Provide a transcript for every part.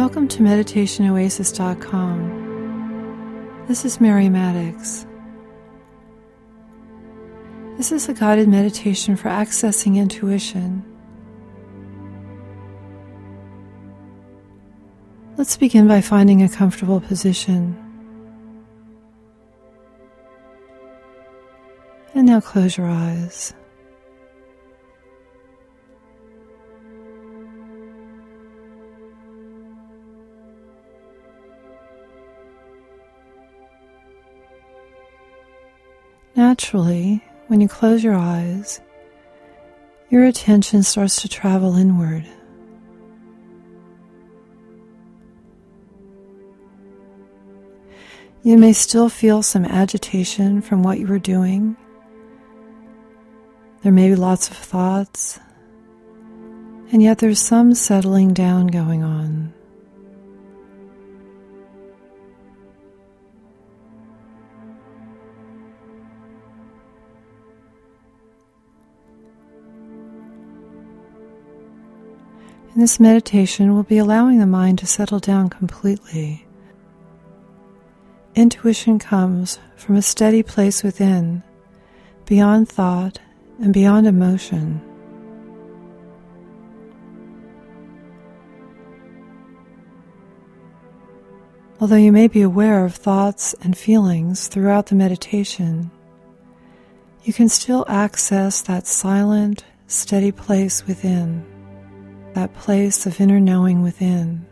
Welcome to MeditationOasis.com. This is Mary Maddux. This is a guided meditation for accessing intuition. Let's begin by finding a comfortable position. And now close your eyes. Naturally, when you close your eyes, your attention starts to travel inward. You may still feel some agitation from what you were doing. There may be lots of thoughts, and yet there's some settling down going on. This meditation, we'll be allowing the mind to settle down completely. Intuition comes from a steady place within, beyond thought and beyond emotion. Although you may be aware of thoughts and feelings throughout the meditation, you can still access that silent, steady place within that place of inner knowing within.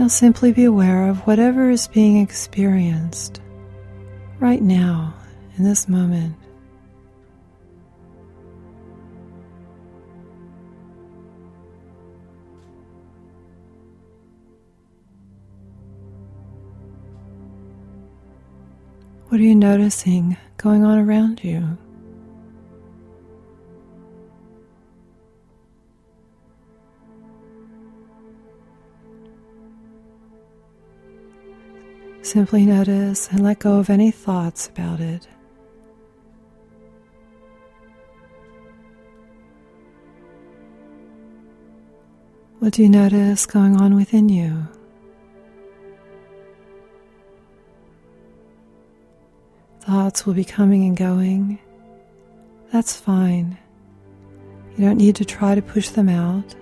Now simply be aware of whatever is being experienced right now in this moment. What are you noticing going on around you? Simply notice and let go of any thoughts about it. What do you notice going on within you? Thoughts will be coming and going. That's fine. You don't need to try to push them out,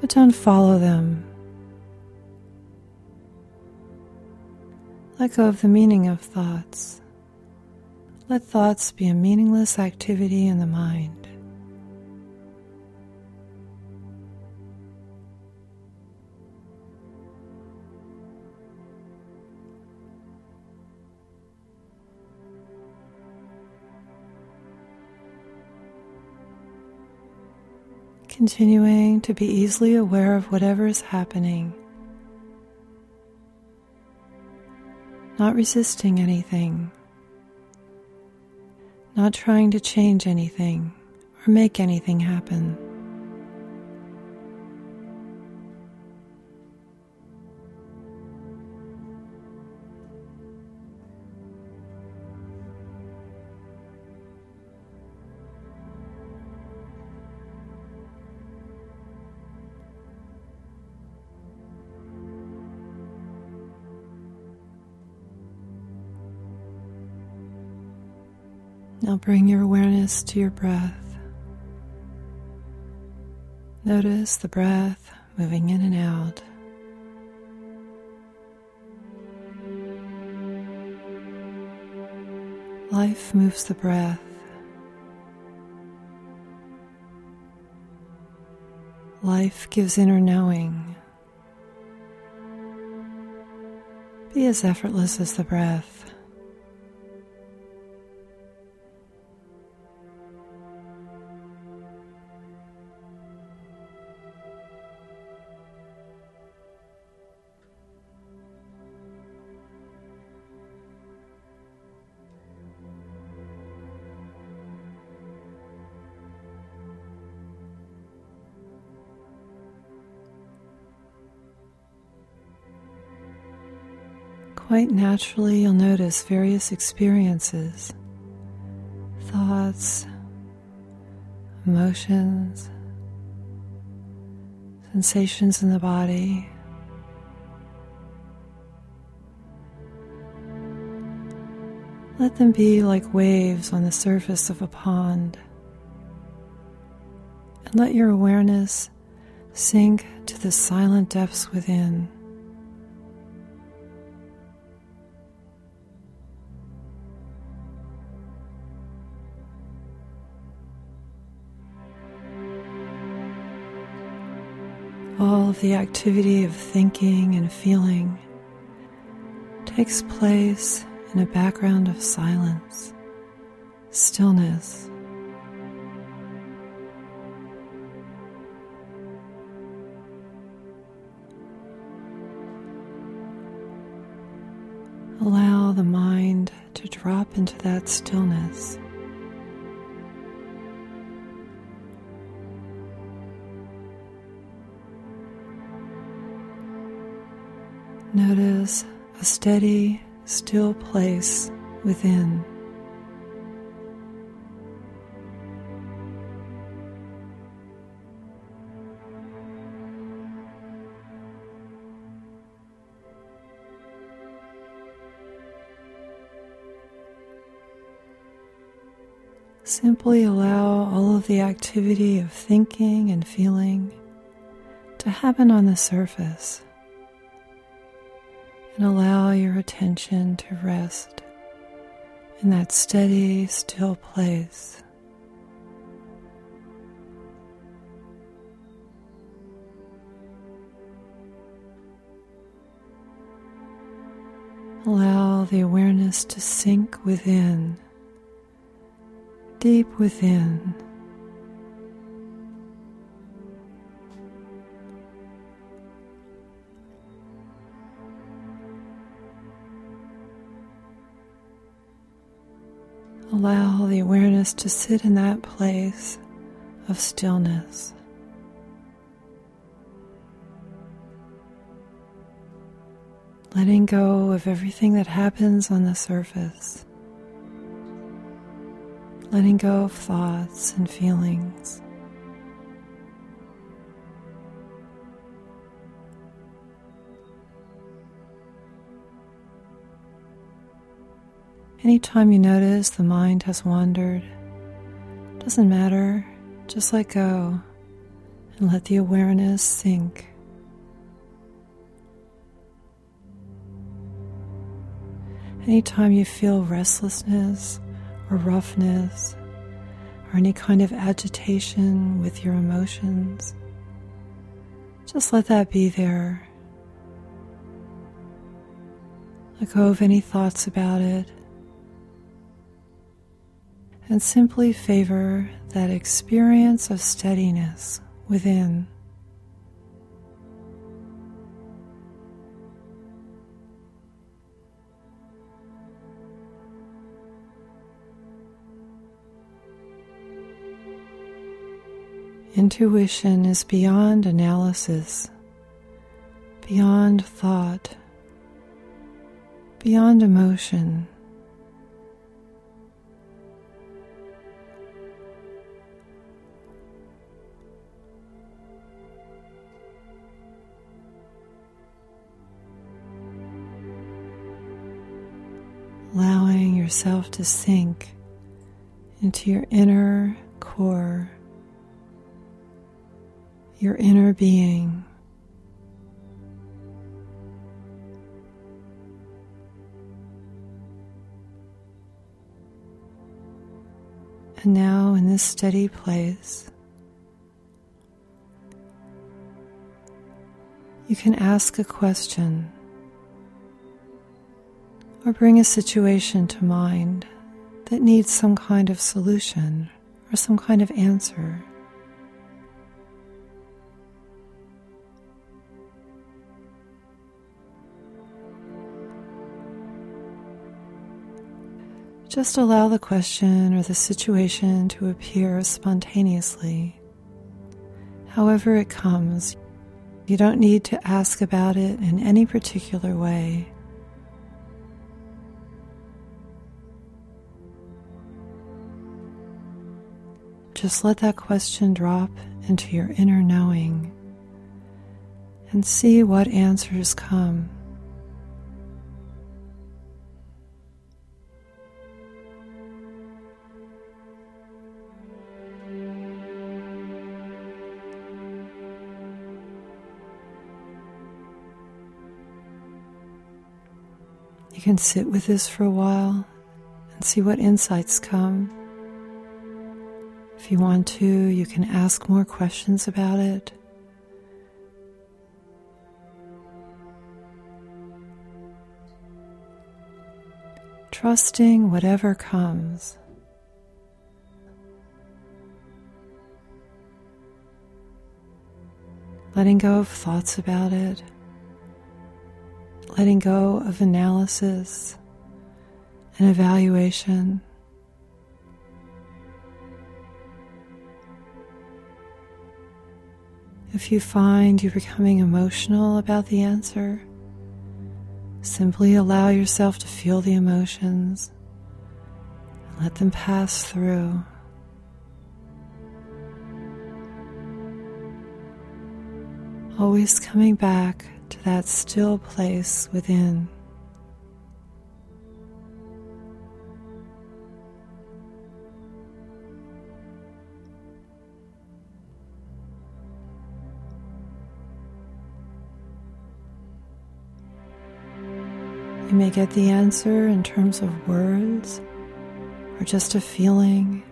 but don't follow them. Let go of the meaning of thoughts. Let thoughts be a meaningless activity in the mind. Continuing to be easily aware of whatever is happening, not resisting anything, not trying to change anything or make anything happen. Bring your awareness to your breath. Notice the breath moving in and out. Life moves the breath. Life gives inner knowing. Be as effortless as the breath. Quite naturally, you'll notice various experiences, thoughts, emotions, sensations in the body. Let them be like waves on the surface of a pond. And let your awareness sink to the silent depths within. All of the activity of thinking and feeling takes place in a background of silence, stillness. Allow the mind to drop into that stillness. A steady, still place within. Simply allow all of the activity of thinking and feeling to happen on the surface and allow your attention to rest in that steady, still place. Allow the awareness to sink within, deep within. Allow the awareness to sit in that place of stillness. Letting go of everything that happens on the surface. Letting go of thoughts and feelings. Anytime you notice the mind has wandered, doesn't matter, just let go and let the awareness sink. Anytime you feel restlessness or roughness or any kind of agitation with your emotions, just let that be there. Let go of any thoughts about it and simply favor that experience of steadiness within. Intuition is beyond analysis, beyond thought, beyond emotion. Yourself to sink into your inner core, your inner being. And now, in this steady place, you can ask a question or bring a situation to mind that needs some kind of solution or some kind of answer. Just allow the question or the situation to appear spontaneously. However, it comes, you don't need to ask about it in any particular way. Just let that question drop into your inner knowing and see what answers come. You can sit with this for a while and see what insights come. If you want to, you can ask more questions about it. Trusting whatever comes. Letting go of thoughts about it letting go of analysis and evaluation. If you find you're becoming emotional about the answer, simply allow yourself to feel the emotions and let them pass through. Always coming back to that still place within. You may get the answer in terms of words, or just a feeling,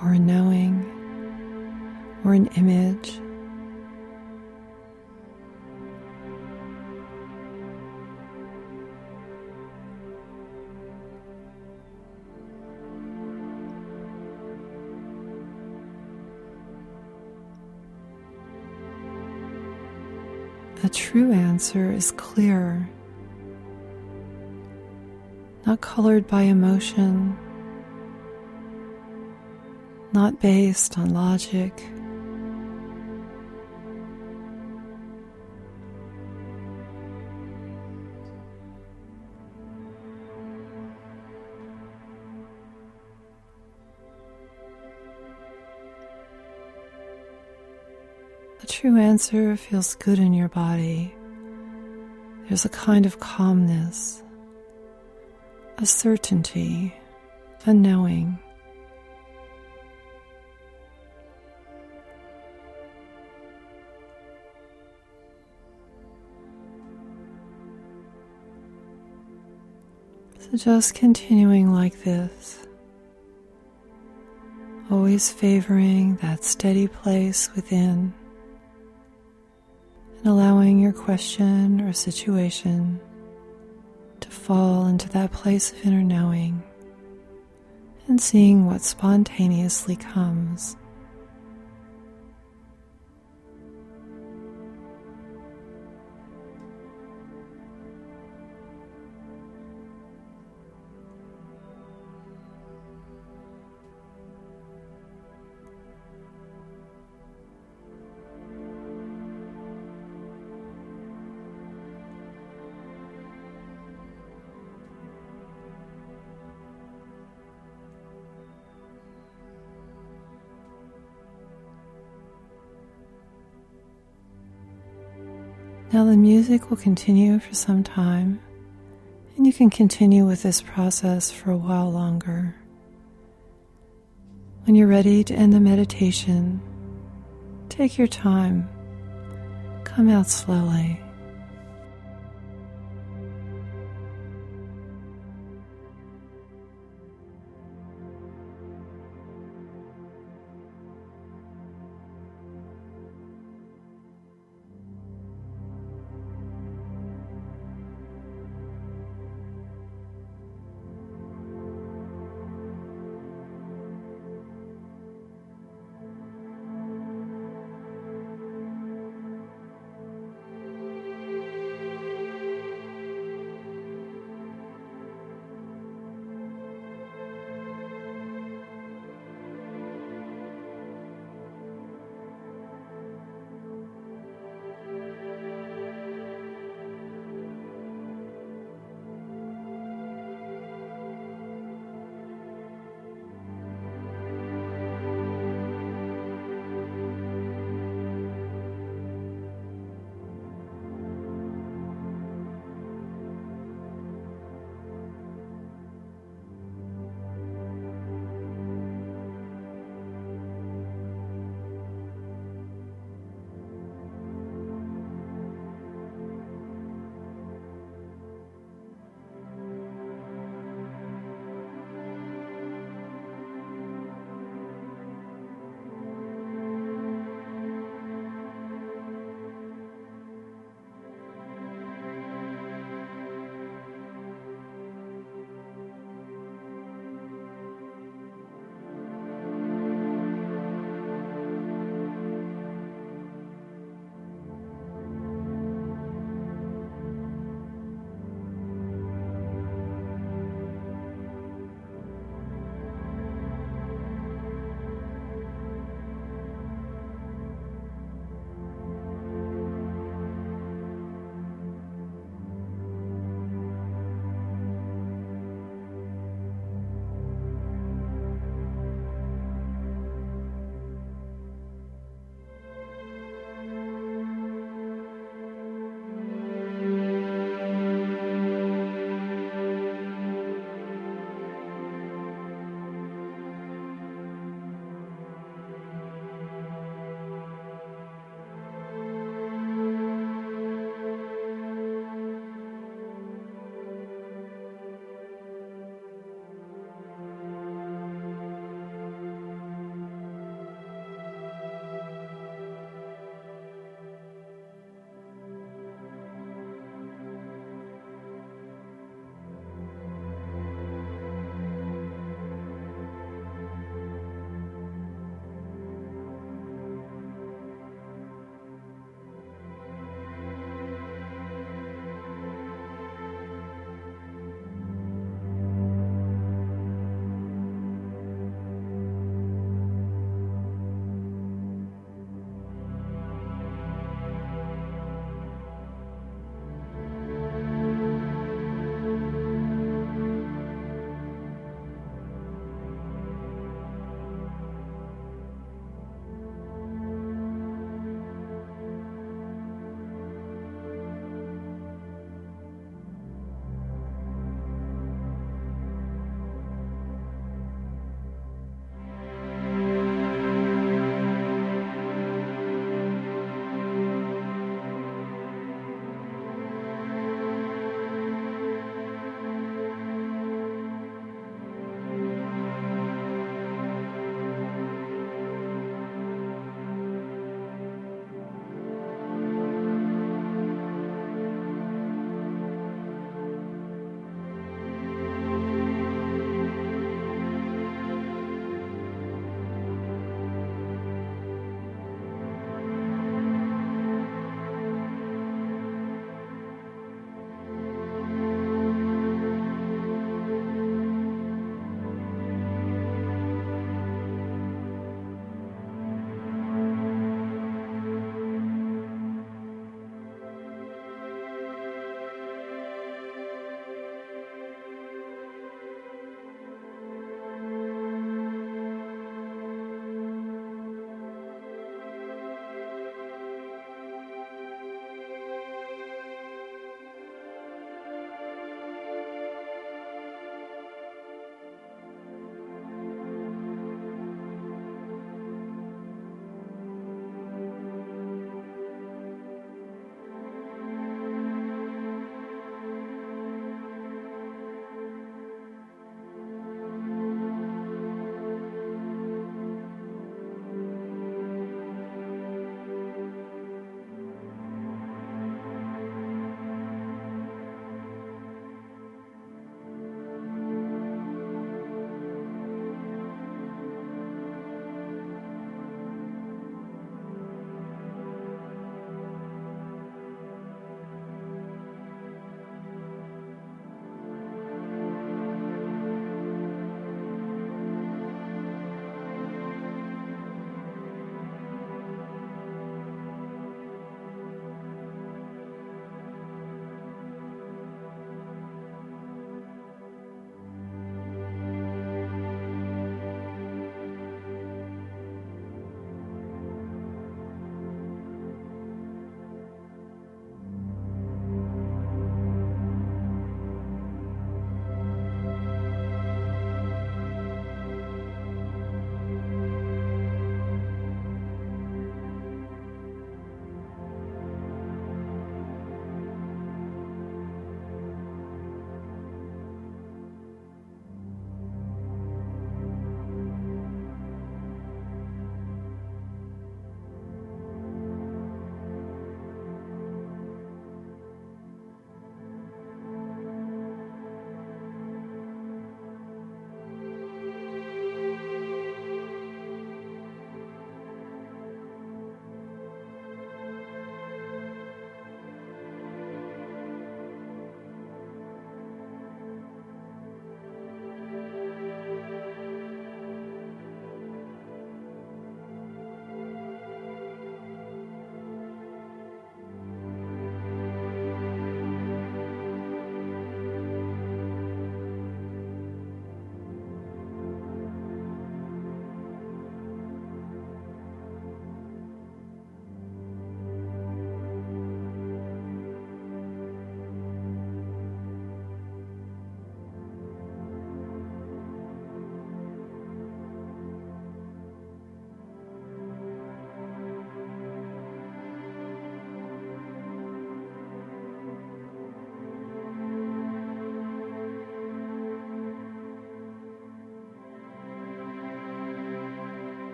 or a knowing, or an image. A true answer is clear, not colored by emotion, not based on logic. A true answer feels good in your body. There's a kind of calmness, a certainty, a knowing. So just continuing like this, always favoring that steady place within and allowing your question or situation fall into that place of inner knowing and seeing what spontaneously comes. Now the music will continue for some time, and you can continue with this process for a while longer. When you're ready to end the meditation, take your time, come out slowly.